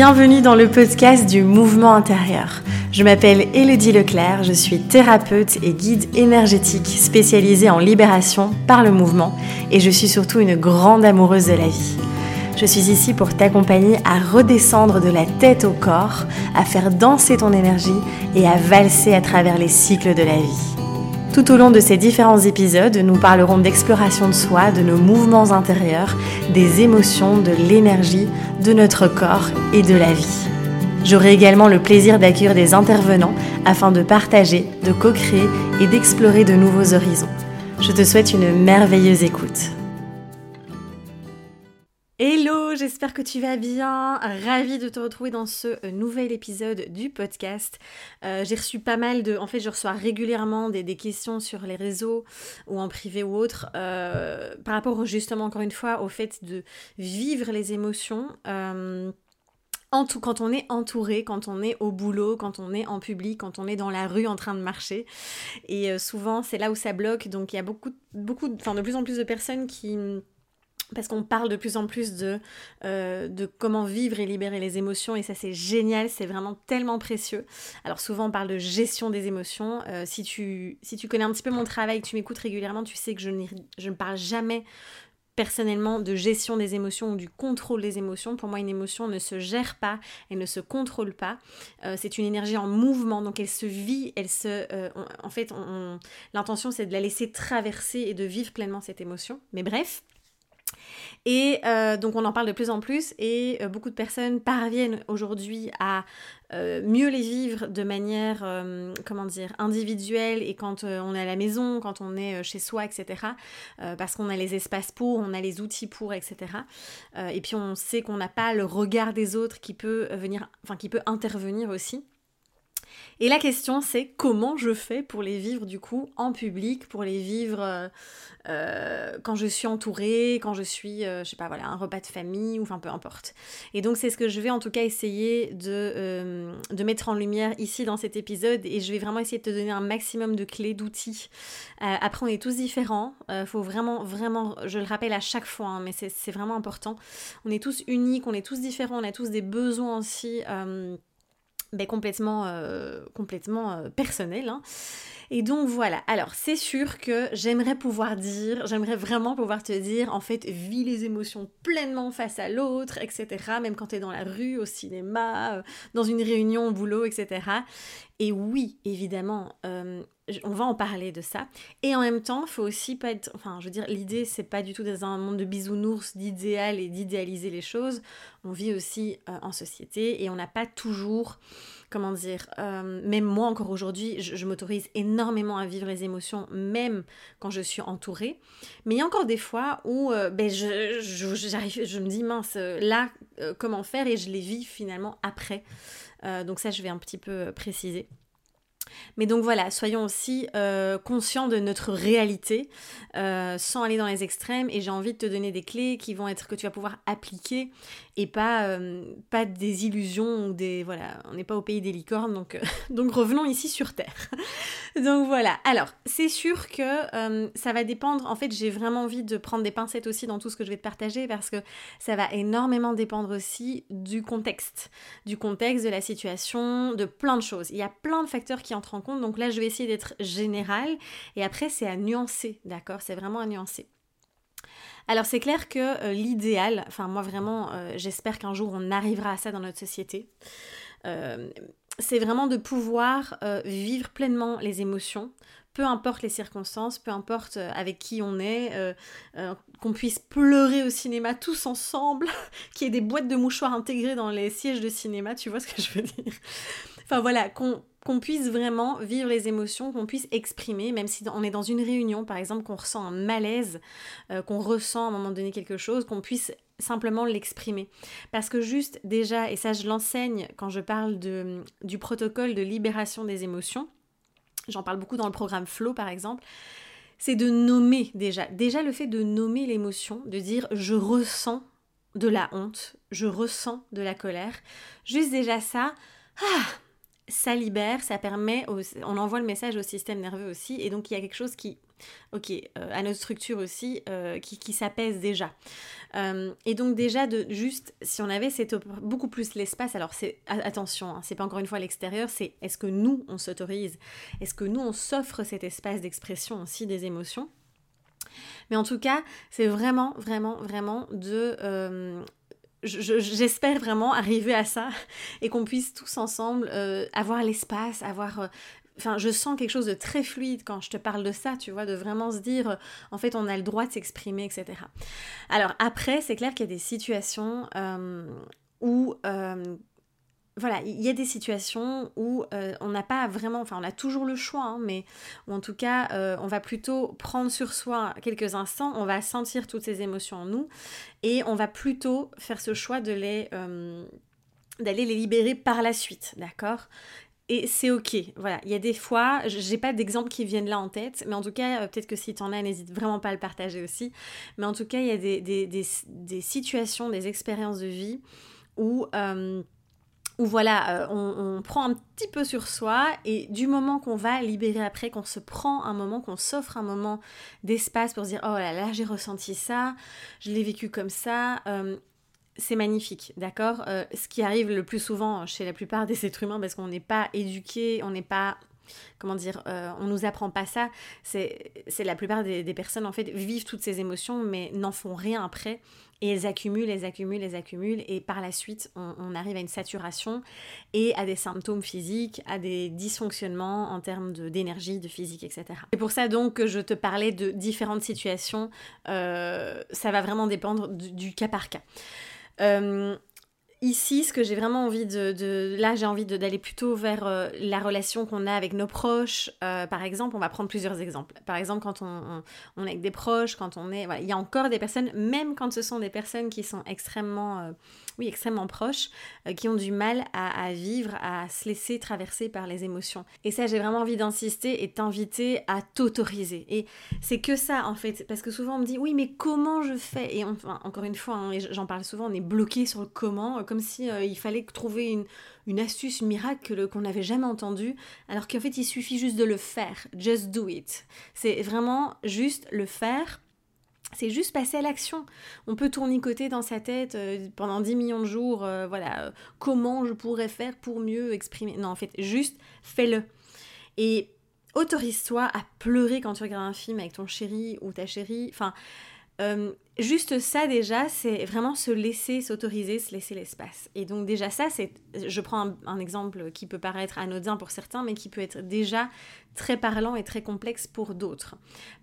Bienvenue dans le podcast du mouvement intérieur. Je m'appelle Elodie Leclerc, je suis thérapeute et guide énergétique spécialisée en libération par le mouvement et je suis surtout une grande amoureuse de la vie. Je suis ici pour t'accompagner à redescendre de la tête au corps, à faire danser ton énergie et à valser à travers les cycles de la vie. Tout au long de ces différents épisodes, nous parlerons d'exploration de soi, de nos mouvements intérieurs, des émotions, de l'énergie, de notre corps et de la vie. J'aurai également le plaisir d'accueillir des intervenants afin de partager, de co-créer et d'explorer de nouveaux horizons. Je te souhaite une merveilleuse écoute. J'espère que tu vas bien. Ravie de te retrouver dans ce euh, nouvel épisode du podcast. Euh, j'ai reçu pas mal de... En fait, je reçois régulièrement des, questions sur les réseaux ou en privé ou autre euh, par rapport justement, encore une fois, au fait de vivre les émotions. En tout, quand on est entouré, quand on est au boulot, quand on est en public, quand on est dans la rue en train de marcher. Et souvent, c'est là où ça bloque. Donc, il y a beaucoup, beaucoup, enfin, de plus en plus de personnes qui parce qu'on parle de plus en plus de, euh, de comment vivre et libérer les émotions et ça c'est génial, c'est vraiment tellement précieux. Alors souvent on parle de gestion des émotions. Euh, si, tu, connais un petit peu mon travail, tu m'écoutes régulièrement, tu sais que je, je ne parle jamais personnellement de gestion des émotions ou du contrôle des émotions. Pour moi, une émotion ne se gère pas, elle ne se contrôle pas. Euh, c'est une énergie en mouvement, donc elle se vit, elle se... en fait, l'intention c'est de la laisser traverser et de vivre pleinement cette émotion. Mais bref, et euh, donc on en parle de plus en plus et euh, beaucoup de personnes parviennent aujourd'hui à euh, mieux les vivre de manière, comment dire, individuelle et quand on est à la maison, quand on est chez soi, etc. parce qu'on a les espaces pour, on a les outils pour, etc. et puis on sait qu'on n'a pas le regard des autres qui peut venir, enfin qui peut intervenir aussi. Et la question c'est comment je fais pour les vivre du coup en public, pour les vivre euh, euh, quand je suis entourée, quand je suis, euh, je sais pas, voilà, un repas de famille ou enfin peu importe. Et donc c'est ce que je vais en tout cas essayer de, mettre en lumière ici dans cet épisode et je vais vraiment essayer de te donner un maximum de clés, d'outils. après on est tous différents, faut vraiment, vraiment, je le rappelle à chaque fois, hein, mais c'est vraiment important. On est tous uniques, on est tous différents, on a tous des besoins aussi ben, complètement, euh, complètement euh, personnel. Hein. Et donc voilà, alors c'est sûr que j'aimerais pouvoir dire, j'aimerais vraiment pouvoir te dire, en fait, vis les émotions pleinement face à l'autre, etc. Même quand tu es dans la rue, au cinéma, euh, dans une réunion au boulot, etc. Et oui, évidemment, on va en parler de ça. Et en même temps, faut aussi pas être. Enfin, je veux dire, l'idée, c'est pas du tout dans un monde de bisounours, d'idéal et d'idéaliser les choses. On vit aussi euh, en société et on n'a pas toujours. Comment dire euh, Même moi, encore aujourd'hui, je, m'autorise énormément à vivre les émotions, même quand je suis entourée. Mais il y a encore des fois où euh, ben, je, me dis, mince, là, comment faire Et je les vis finalement après. donc, ça, je vais un petit peu préciser. Mais donc voilà, soyons aussi euh, conscients de notre réalité euh, sans aller dans les extrêmes. Et j'ai envie de te donner des clés qui vont être que tu vas pouvoir appliquer et pas, euh, pas des illusions ou des. Voilà, on n'est pas au pays des licornes, donc, donc revenons ici sur Terre. donc voilà. Alors, c'est sûr que ça va dépendre. En fait, j'ai vraiment envie de prendre des pincettes aussi dans tout ce que je vais te partager parce que ça va énormément dépendre aussi du contexte. Du contexte, de la situation, de plein de choses. Il y a plein de facteurs qui entre en compte. Donc là, je vais essayer d'être général et après, c'est à nuancer, d'accord? C'est vraiment à nuancer. Alors c'est clair que euh, l'idéal, enfin moi vraiment, euh, j'espère qu'un jour on arrivera à ça dans notre société. Euh, c'est vraiment de pouvoir vivre pleinement les émotions, peu importe les circonstances, peu importe avec qui on est, qu'on puisse pleurer au cinéma tous ensemble, qu'il y ait des boîtes de mouchoirs intégrées dans les sièges de cinéma, tu vois ce que je veux dire? Enfin voilà, qu'on qu'on puisse vraiment vivre les émotions, qu'on puisse exprimer, même si on est dans une réunion, par exemple, qu'on ressent un malaise, euh, qu'on ressent à un moment donné quelque chose, qu'on puisse simplement l'exprimer. Parce que juste déjà, et ça je l'enseigne quand je parle de, du protocole de libération des émotions, j'en parle beaucoup dans le programme Flow par exemple, c'est de nommer déjà. Déjà le fait de nommer l'émotion, de dire je ressens de la honte, je ressens de la colère, juste déjà ça, ah, ça libère, ça permet, on envoie le message au système nerveux aussi, et donc il y a quelque chose qui ok, à notre structure aussi, qui, qui s'apaise déjà. et donc déjà, de juste, si on avait cette, beaucoup plus l'espace, alors c'est attention, hein, c'est pas encore une fois l'extérieur, c'est est-ce que nous, on s'autorise, est-ce que nous, on s'offre cet espace d'expression aussi des émotions? Mais en tout cas, c'est vraiment, vraiment, vraiment de j'espère vraiment arriver à ça et qu'on puisse tous ensemble euh, avoir l'espace, avoir... Euh, enfin, je sens quelque chose de très fluide quand je te parle de ça, tu vois, de vraiment se dire, euh, en fait, on a le droit de s'exprimer, etc. Alors après, c'est clair qu'il y a des situations où voilà, il y a des situations où euh, on n'a pas vraiment, enfin on a toujours le choix, hein, mais en tout cas euh, on va plutôt prendre sur soi quelques instants, on va sentir toutes ces émotions en nous et on va plutôt faire ce choix de les euh, d'aller les libérer par la suite, d'accord? Et c'est ok, voilà. Il y a des fois, j'ai pas d'exemples qui viennent là en tête, mais en tout cas, peut-être que si tu en as, n'hésite vraiment pas à le partager aussi. Mais en tout cas, il y a des, situations, des expériences de vie où où voilà, euh, on, prend un petit peu sur soi et du moment qu'on va libérer après, qu'on se prend un moment, qu'on s'offre un moment d'espace pour se dire oh là là, j'ai ressenti ça, je l'ai vécu comme ça. Euh, c'est magnifique, d'accord euh, Ce qui arrive le plus souvent chez la plupart des êtres humains, parce qu'on n'est pas éduqué, on n'est pas comment dire, on nous apprend pas ça. C'est la plupart des, personnes en fait vivent toutes ces émotions, mais n'en font rien après. Et elles accumulent, elles accumulent, elles accumulent, et par la suite, on, arrive à une saturation et à des symptômes physiques, à des dysfonctionnements en termes d'énergie, de, physique, etc. C'est pour ça donc que je te parlais de différentes situations. Euh, ça va vraiment dépendre du, cas par cas. Euh, ici, ce que j'ai vraiment envie de, là, j'ai envie d'aller plutôt vers euh, la relation qu'on a avec nos proches. Euh, par exemple, on va prendre plusieurs exemples. Par exemple, quand on, est avec des proches, quand on est, il y a encore des personnes, même quand ce sont des personnes qui sont extrêmement, euh, oui, extrêmement proches, qui ont du mal à, à, vivre, à se laisser traverser par les émotions. Et ça, j'ai vraiment envie d'insister et t'inviter à t'autoriser. Et c'est que ça, en fait, parce que souvent on me dit, oui, mais comment je fais? Et enfin, encore une fois, hein, j'en parle souvent, on est bloqué sur le comment comme si euh, il fallait trouver une, astuce, miracle qu'on n'avait jamais entendue, alors qu'en fait il suffit juste de le faire, just do it. C'est vraiment juste le faire. C'est juste passer à l'action. On peut tournicoter dans sa tête euh, pendant 10 millions de jours, euh, voilà, comment je pourrais faire pour mieux exprimer. Non, en fait, juste fais-le. Et autorise-toi à pleurer quand tu regardes un film avec ton chéri ou ta chérie. Enfin, juste ça déjà, c'est vraiment se laisser s'autoriser, se laisser l'espace. Et donc déjà ça, c'est, je prends un, exemple qui peut paraître anodin pour certains, mais qui peut être déjà très parlant et très complexe pour d'autres.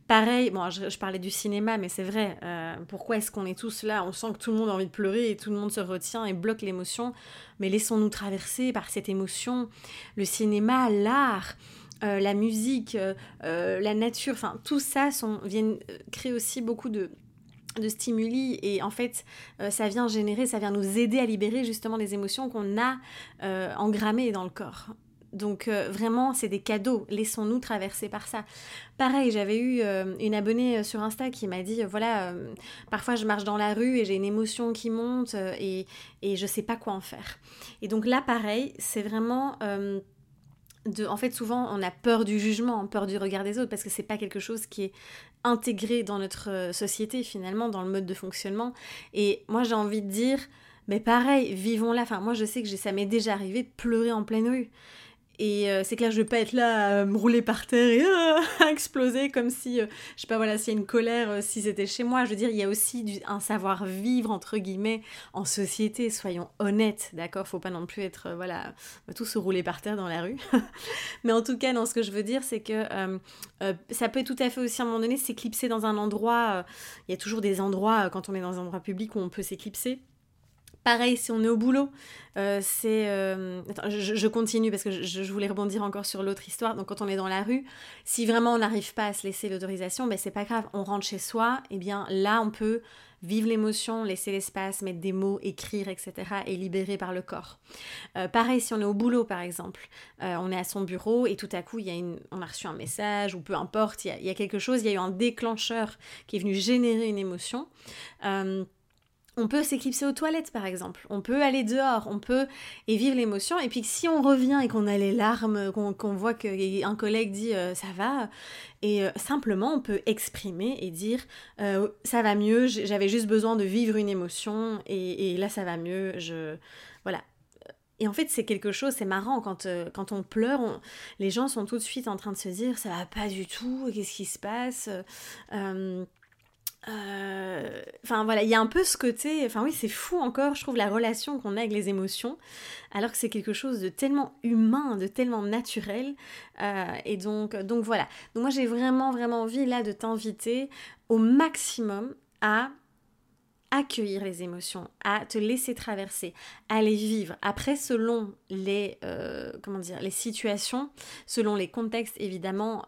Pareil, bon, je, parlais du cinéma, mais c'est vrai, euh, pourquoi est-ce qu'on est tous là? On sent que tout le monde a envie de pleurer et tout le monde se retient et bloque l'émotion, mais laissons-nous traverser par cette émotion. Le cinéma, l'art, euh, la musique, la nature, enfin tout ça sont, viennent créer aussi beaucoup de, de stimuli et en fait euh, ça vient générer, ça vient nous aider à libérer justement les émotions qu'on a euh, engrammées dans le corps. Donc euh, vraiment c'est des cadeaux, laissons-nous traverser par ça. Pareil, j'avais eu une abonnée sur Insta qui m'a dit voilà, parfois je marche dans la rue et j'ai une émotion qui monte et, et je sais pas quoi en faire. Et donc là pareil, c'est vraiment en fait, souvent, on a peur du jugement, peur du regard des autres, parce que c'est pas quelque chose qui est intégré dans notre euh, société, finalement, dans le mode de fonctionnement. Et moi, j'ai envie de dire, mais pareil, vivons-la. Enfin, moi, je sais que ça m'est déjà arrivé de pleurer en pleine rue. Et euh, c'est clair, je vais pas être là à me rouler par terre et euh, à exploser comme si, euh, je sais pas, voilà, s'il y a une colère, si c'était chez moi. Je veux dire, il y a aussi un savoir-vivre, entre guillemets, en société, soyons honnêtes, d'accord? Faut pas non plus être, voilà, tous se rouler par terre dans la rue. Mais en tout cas, non, ce que je veux dire, c'est que ça peut tout à fait aussi, à un moment donné, s'éclipser dans un endroit. Il y a toujours des endroits, quand on est dans un endroit public, où on peut s'éclipser. Pareil, si on est au boulot, euh, c'est... Euh, je, continue parce que je, voulais rebondir encore sur l'autre histoire. Donc quand on est dans la rue, si vraiment on n'arrive pas à se laisser l'autorisation, ben c'est pas grave, on rentre chez soi, et eh bien là on peut vivre l'émotion, laisser l'espace, mettre des mots, écrire, etc. et libérer par le corps. Euh, pareil, si on est au boulot par exemple, on est à son bureau et tout à coup il y a une, on a reçu un message ou peu importe, il y a quelque chose, il y a eu un déclencheur qui est venu générer une émotion on peut s'éclipser aux toilettes par exemple, on peut aller dehors, on peut et vivre l'émotion. Et puis si on revient et qu'on a les larmes, qu'on voit qu'un collègue dit euh, ça va, et euh, simplement on peut exprimer et dire euh, ça va mieux, j'avais juste besoin de vivre une émotion et, là ça va mieux, je voilà. Et en fait, c'est quelque chose, c'est marrant, quand, quand on pleure, les gens sont tout de suite en train de se dire ça va pas du tout, qu'est-ce qui se passe? Enfin voilà, il y a un peu ce côté, enfin oui, c'est fou encore, je trouve la relation qu'on a avec les émotions, alors que c'est quelque chose de tellement humain, de tellement naturel. Euh, et donc, donc voilà. Donc moi j'ai vraiment vraiment envie là de t'inviter au maximum à accueillir les émotions, à te laisser traverser, à les vivre. Après, selon les, euh, comment dire, les situations, selon les contextes, évidemment,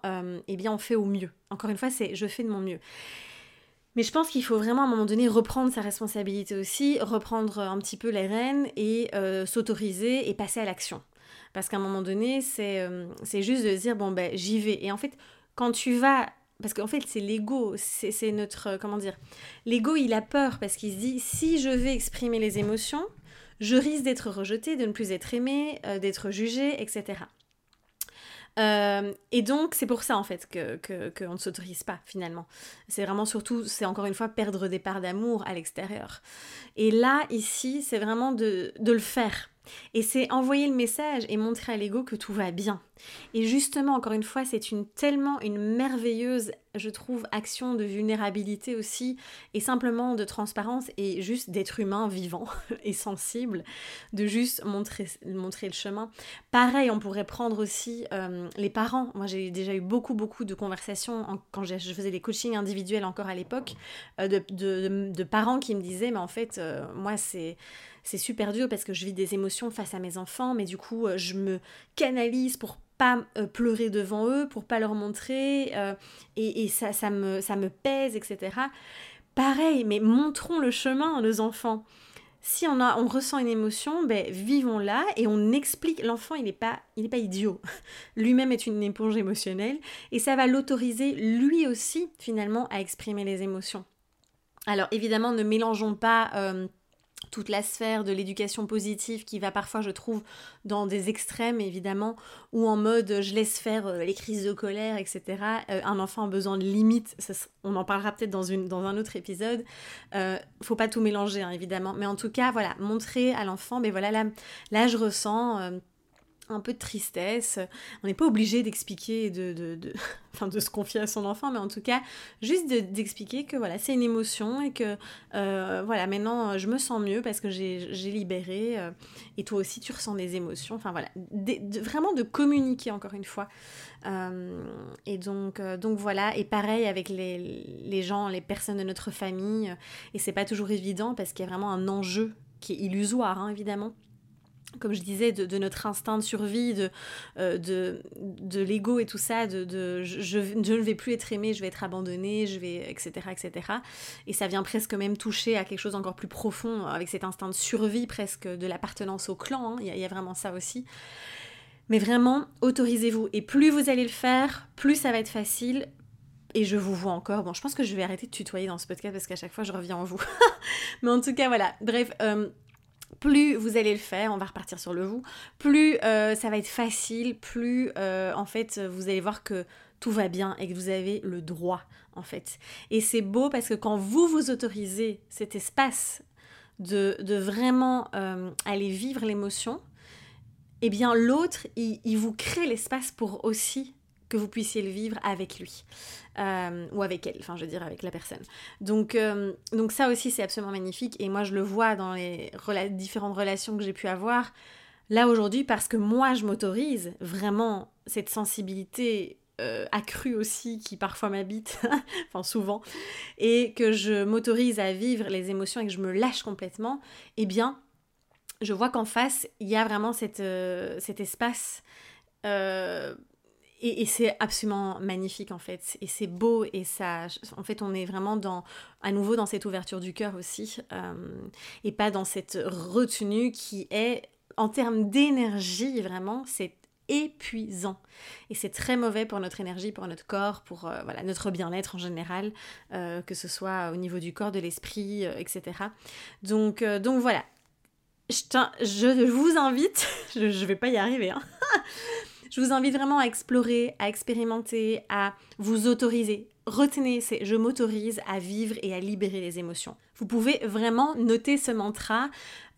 eh bien, on fait au mieux. Encore une fois, c'est je fais de mon mieux. Mais je pense qu'il faut vraiment à un moment donné reprendre sa responsabilité aussi, reprendre un petit peu les rênes et euh, s'autoriser et passer à l'action. Parce qu'à un moment donné, c'est euh, juste de dire, bon, ben j'y vais. Et en fait, quand tu vas parce qu'en fait c'est l'ego, c'est notre, euh, comment dire, l'ego il a peur parce qu'il se dit si je vais exprimer les émotions, je risque d'être rejeté, de ne plus être aimé, d'être jugé, etc. Euh, et donc, c'est pour ça, en fait, qu'on que, que ne s'autorise pas, finalement. C'est vraiment surtout, c'est encore une fois, perdre des parts d'amour à l'extérieur. Et là, ici, c'est vraiment de, de le faire. Et c'est envoyer le message et montrer à l'ego que tout va bien. Et justement, encore une fois, c'est une tellement une merveilleuse, je trouve, action de vulnérabilité aussi, et simplement de transparence et juste d'être humain vivant et sensible, de juste montrer, montrer le chemin. Pareil, on pourrait prendre aussi euh, les parents. Moi, j'ai déjà eu beaucoup, beaucoup de conversations quand je faisais des coachings individuels encore à l'époque, euh, de, de, parents qui me disaient, mais en fait, euh, moi, c'est c'est super dur parce que je vis des émotions face à mes enfants, mais du coup, je me canalise pour pas euh, pleurer devant eux, pour pas leur montrer, euh, et, ça, me, pèse, etc. Pareil, mais montrons le chemin nos enfants. Si on, a, on ressent une émotion, ben, vivons-la et on explique. L'enfant, il n'est pas, idiot. Lui-même est une éponge émotionnelle et ça va l'autoriser lui aussi, finalement, à exprimer les émotions. Alors évidemment, ne mélangeons pas euh, toute la sphère de l'éducation positive qui va parfois, je trouve, dans des extrêmes évidemment, ou en mode je laisse faire euh, les crises de colère, etc. Euh, un enfant a besoin de limites, on en parlera peut-être dans, dans un autre épisode. Euh, faut pas tout mélanger, hein, évidemment, mais en tout cas, voilà, montrer à l'enfant, mais voilà, là, là je ressens un peu de tristesse. On n'est pas obligé d'expliquer, de, de, de, de se confier à son enfant, mais en tout cas, juste d'expliquer que voilà, c'est une émotion et que euh, voilà, maintenant je me sens mieux parce que j'ai libéré euh, et toi aussi tu ressens des émotions. Enfin voilà, vraiment de communiquer encore une fois. Euh, et donc, donc voilà, et pareil avec les, les gens, les personnes de notre famille, et c'est pas toujours évident parce qu'il y a vraiment un enjeu qui est illusoire, hein, évidemment comme je disais, de, notre instinct de survie, de, euh, de, de l'ego et tout ça, de, de je, ne vais plus être aimé, je vais être abandonné, je vais, etc., etc. Et ça vient presque même toucher à quelque chose encore plus profond, avec cet instinct de survie presque de l'appartenance au clan, hein. il y, a vraiment ça aussi. Mais vraiment, autorisez-vous. Et plus vous allez le faire, plus ça va être facile, et je vous vois encore. Bon, je pense que je vais arrêter de tutoyer dans ce podcast parce qu'à chaque fois je reviens en vous. Mais en tout cas, voilà. Bref, euh, plus vous allez le faire, on va repartir sur le vous, plus euh, ça va être facile, plus euh, en fait vous allez voir que tout va bien et que vous avez le droit en fait. Et c'est beau parce que quand vous vous autorisez cet espace de, vraiment euh, aller vivre l'émotion, eh bien l'autre, il, vous crée l'espace pour aussi que vous puissiez le vivre avec lui euh, ou avec elle, enfin je veux dire avec la personne. Donc, euh, donc ça aussi c'est absolument magnifique et moi je le vois dans les différentes relations que j'ai pu avoir là aujourd'hui parce que moi je m'autorise vraiment cette sensibilité euh, accrue aussi qui parfois m'habite, enfin souvent, et que je m'autorise à vivre les émotions et que je me lâche complètement, eh bien je vois qu'en face il y a vraiment cette, cet espace et, c'est absolument magnifique en fait, et c'est beau, et ça, en fait, on est vraiment dans, à nouveau dans cette ouverture du cœur aussi, euh, et pas dans cette retenue qui est, en termes d'énergie, vraiment, c'est épuisant. Et c'est très mauvais pour notre énergie, pour notre corps, pour euh, voilà, notre bien-être en général, euh, que ce soit au niveau du corps, de l'esprit, etc. Donc, donc voilà. Je, je, vous invite, je ne vais pas y arriver, hein. Je vous invite vraiment à explorer, à expérimenter, à vous autoriser retenez, c'est je m'autorise à vivre et à libérer les émotions. Vous pouvez vraiment noter ce mantra,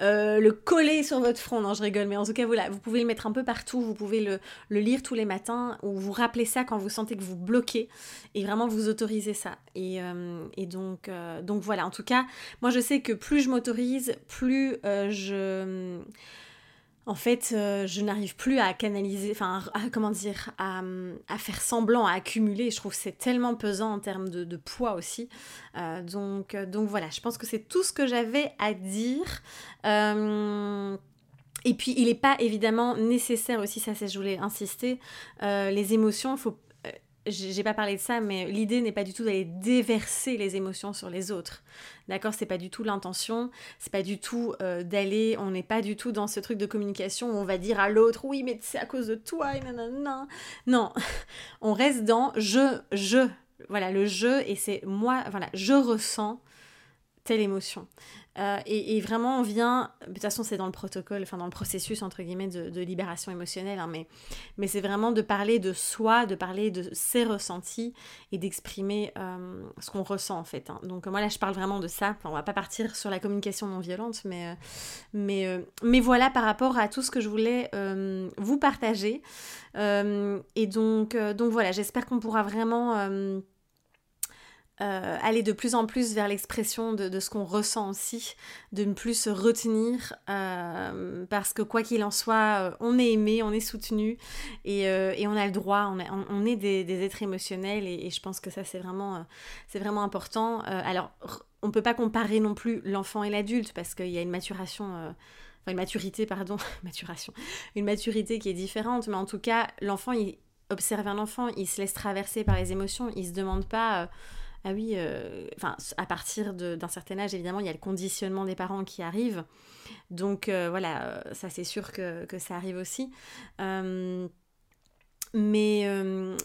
euh, le coller sur votre front. Non, je rigole, mais en tout cas, voilà, vous pouvez le mettre un peu partout. Vous pouvez le, lire tous les matins ou vous rappeler ça quand vous sentez que vous bloquez et vraiment vous autoriser ça. Et, euh, euh, donc voilà, en tout cas, moi je sais que plus je m'autorise, plus je en fait, euh, je n'arrive plus à canaliser, enfin, comment dire, à, faire semblant, à accumuler. Je trouve que c'est tellement pesant en termes de, poids aussi. Euh, donc, euh, donc voilà, je pense que c'est tout ce que j'avais à dire. et puis, il n'est pas évidemment nécessaire aussi, ça, c'est je voulais insister, les émotions, il faut j'ai pas parlé de ça, mais l'idée n'est pas du tout d'aller déverser les émotions sur les autres. D'accord C'est pas du tout l'intention, c'est pas du tout euh, d'aller, on n'est pas du tout dans ce truc de communication où on va dire à l'autre, oui, mais c'est à cause de toi, et nanana. Non, on reste dans je, je, voilà, le je, et c'est moi, voilà, je ressens telle émotion. Euh, et, vraiment, on vient, de toute façon, c'est dans le protocole, enfin dans le processus, entre guillemets, de, libération émotionnelle, hein, mais, mais c'est vraiment de parler de soi, de parler de ses ressentis et d'exprimer euh, ce qu'on ressent, en fait. Hein. Donc, moi, là, je parle vraiment de ça. on va pas partir sur la communication non violente, mais, euh, mais, mais voilà par rapport à tout ce que je voulais vous partager. et donc, donc voilà, j'espère qu'on pourra vraiment euh, aller de plus en plus vers l'expression de, ce qu'on ressent aussi, de ne plus se retenir, euh, parce que quoi qu'il en soit, euh, on est aimé, on est soutenu, et, on a le droit, on, est des, êtres émotionnels, et, je pense que ça c'est vraiment, important. alors, on ne peut pas comparer non plus l'enfant et l'adulte, parce qu'il y a une maturation... Une maturité, pardon, maturation, une maturité qui est différente, mais en tout cas, l'enfant, il observe un enfant, il se laisse traverser par les émotions, il se demande pas ah oui, euh, enfin, à partir d'un certain âge, évidemment, il y a le conditionnement des parents qui arrive. Donc euh, voilà, euh, ça c'est sûr que, ça arrive aussi. mais,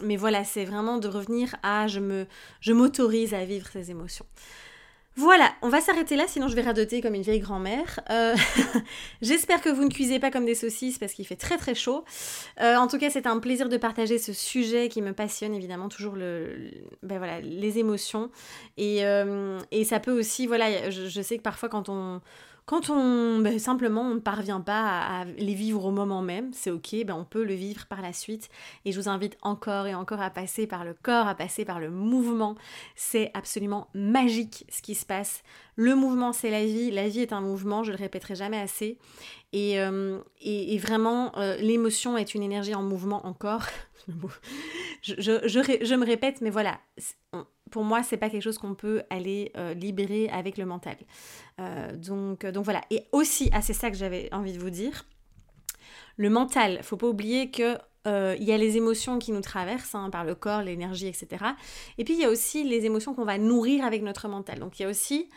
mais voilà, c'est vraiment de revenir à je me je m'autorise à vivre ces émotions. Voilà, on va s'arrêter là, sinon je vais radoter comme une vieille grand-mère. Euh, j'espère que vous ne cuisez pas comme des saucisses parce qu'il fait très très chaud. Euh, en tout cas, c'est un plaisir de partager ce sujet qui me passionne évidemment toujours ben voilà, les émotions. Et, euh, et, ça peut aussi, voilà, je sais que parfois quand on quand on ben, simplement on ne parvient pas à, les vivre au moment même, c'est ok, ben, on peut le vivre par la suite. Et je vous invite encore et encore à passer par le corps, à passer par le mouvement. C'est absolument magique ce qui se passe. Le mouvement, c'est la vie. La vie est un mouvement, je le répéterai jamais assez. Et, euh, vraiment, euh, l'émotion est une énergie en mouvement encore. je, me répète, mais voilà, pour moi, c'est pas quelque chose qu'on peut aller euh, libérer avec le mental. Euh, donc, donc voilà. Et aussi, ah, c'est ça que j'avais envie de vous dire. Le mental, faut pas oublier que euh, il y a les émotions qui nous traversent hein, par le corps, l'énergie, etc. Et puis il y a aussi les émotions qu'on va nourrir avec notre mental. Donc il y a aussi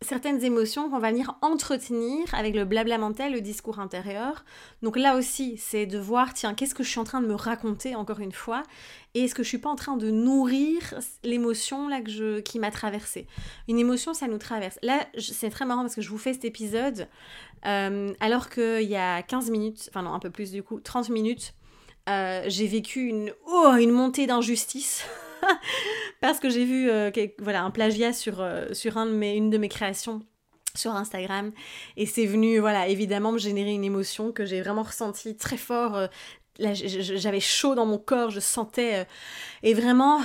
certaines émotions qu'on va venir entretenir avec le blabla mental, le discours intérieur. Donc là aussi, c'est de voir, tiens, qu'est-ce que je suis en train de me raconter encore une fois? Et est-ce que je suis pas en train de nourrir l'émotion là que je, qui m'a traversée? Une émotion, ça nous traverse. Là, c'est très marrant parce que je vous fais cet épisode euh, alors qu'il y a 15 minutes, enfin non, un peu plus du coup, 30 minutes, euh, j'ai vécu une, oh, une montée d'injustice. parce que j'ai vu euh, un plagiat sur, euh, une de mes créations sur Instagram. Et c'est venu voilà évidemment me générer une émotion que j'ai vraiment ressentie très fort euh, j'avais chaud dans mon corps je sentais et vraiment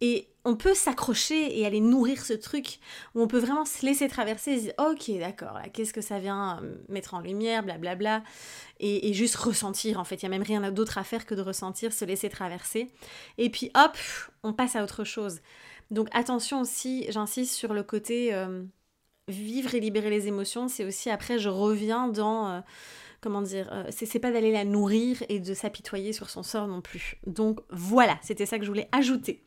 et on peut s'accrocher et aller nourrir ce truc où on peut vraiment se laisser traverser et se dire ok d'accord qu'est-ce que ça vient mettre en lumière blablabla et, juste ressentir en fait. Il n'y a même rien d'autre à faire que de ressentir, se laisser traverser. Et puis hop, on passe à autre chose. Donc attention aussi, j'insiste sur le côté euh, vivre et libérer les émotions, c'est aussi après je reviens dans... Euh, comment dire, euh, c'est pas d'aller la nourrir et de s'apitoyer sur son sort non plus. Donc voilà, c'était ça que je voulais ajouter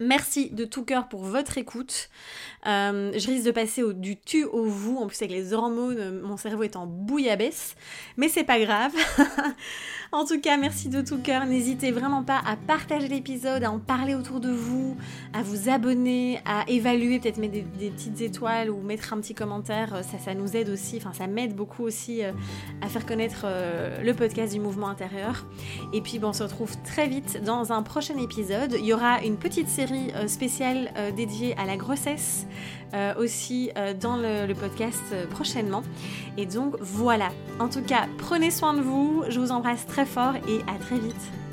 Merci de tout cœur pour votre écoute. Euh, je risque de passer du tu au vous, en plus avec les hormones, mon cerveau est en bouillabaisse, mais c'est pas grave. en tout cas, merci de tout cœur. N'hésitez vraiment pas à partager l'épisode, à en parler autour de vous, à vous abonner, à évaluer, peut-être mettre des, petites étoiles ou mettre un petit commentaire. Ça, ça nous aide aussi, enfin ça m'aide beaucoup aussi euh, à faire connaître euh, le podcast du mouvement intérieur. Et puis bon, on se retrouve très vite dans un prochain épisode. Il y aura une petite série euh, spéciale euh, dédiée à la grossesse euh, aussi dans le, podcast prochainement. Et donc voilà. En tout cas, prenez soin de vous. Je vous embrasse très fort et à très vite.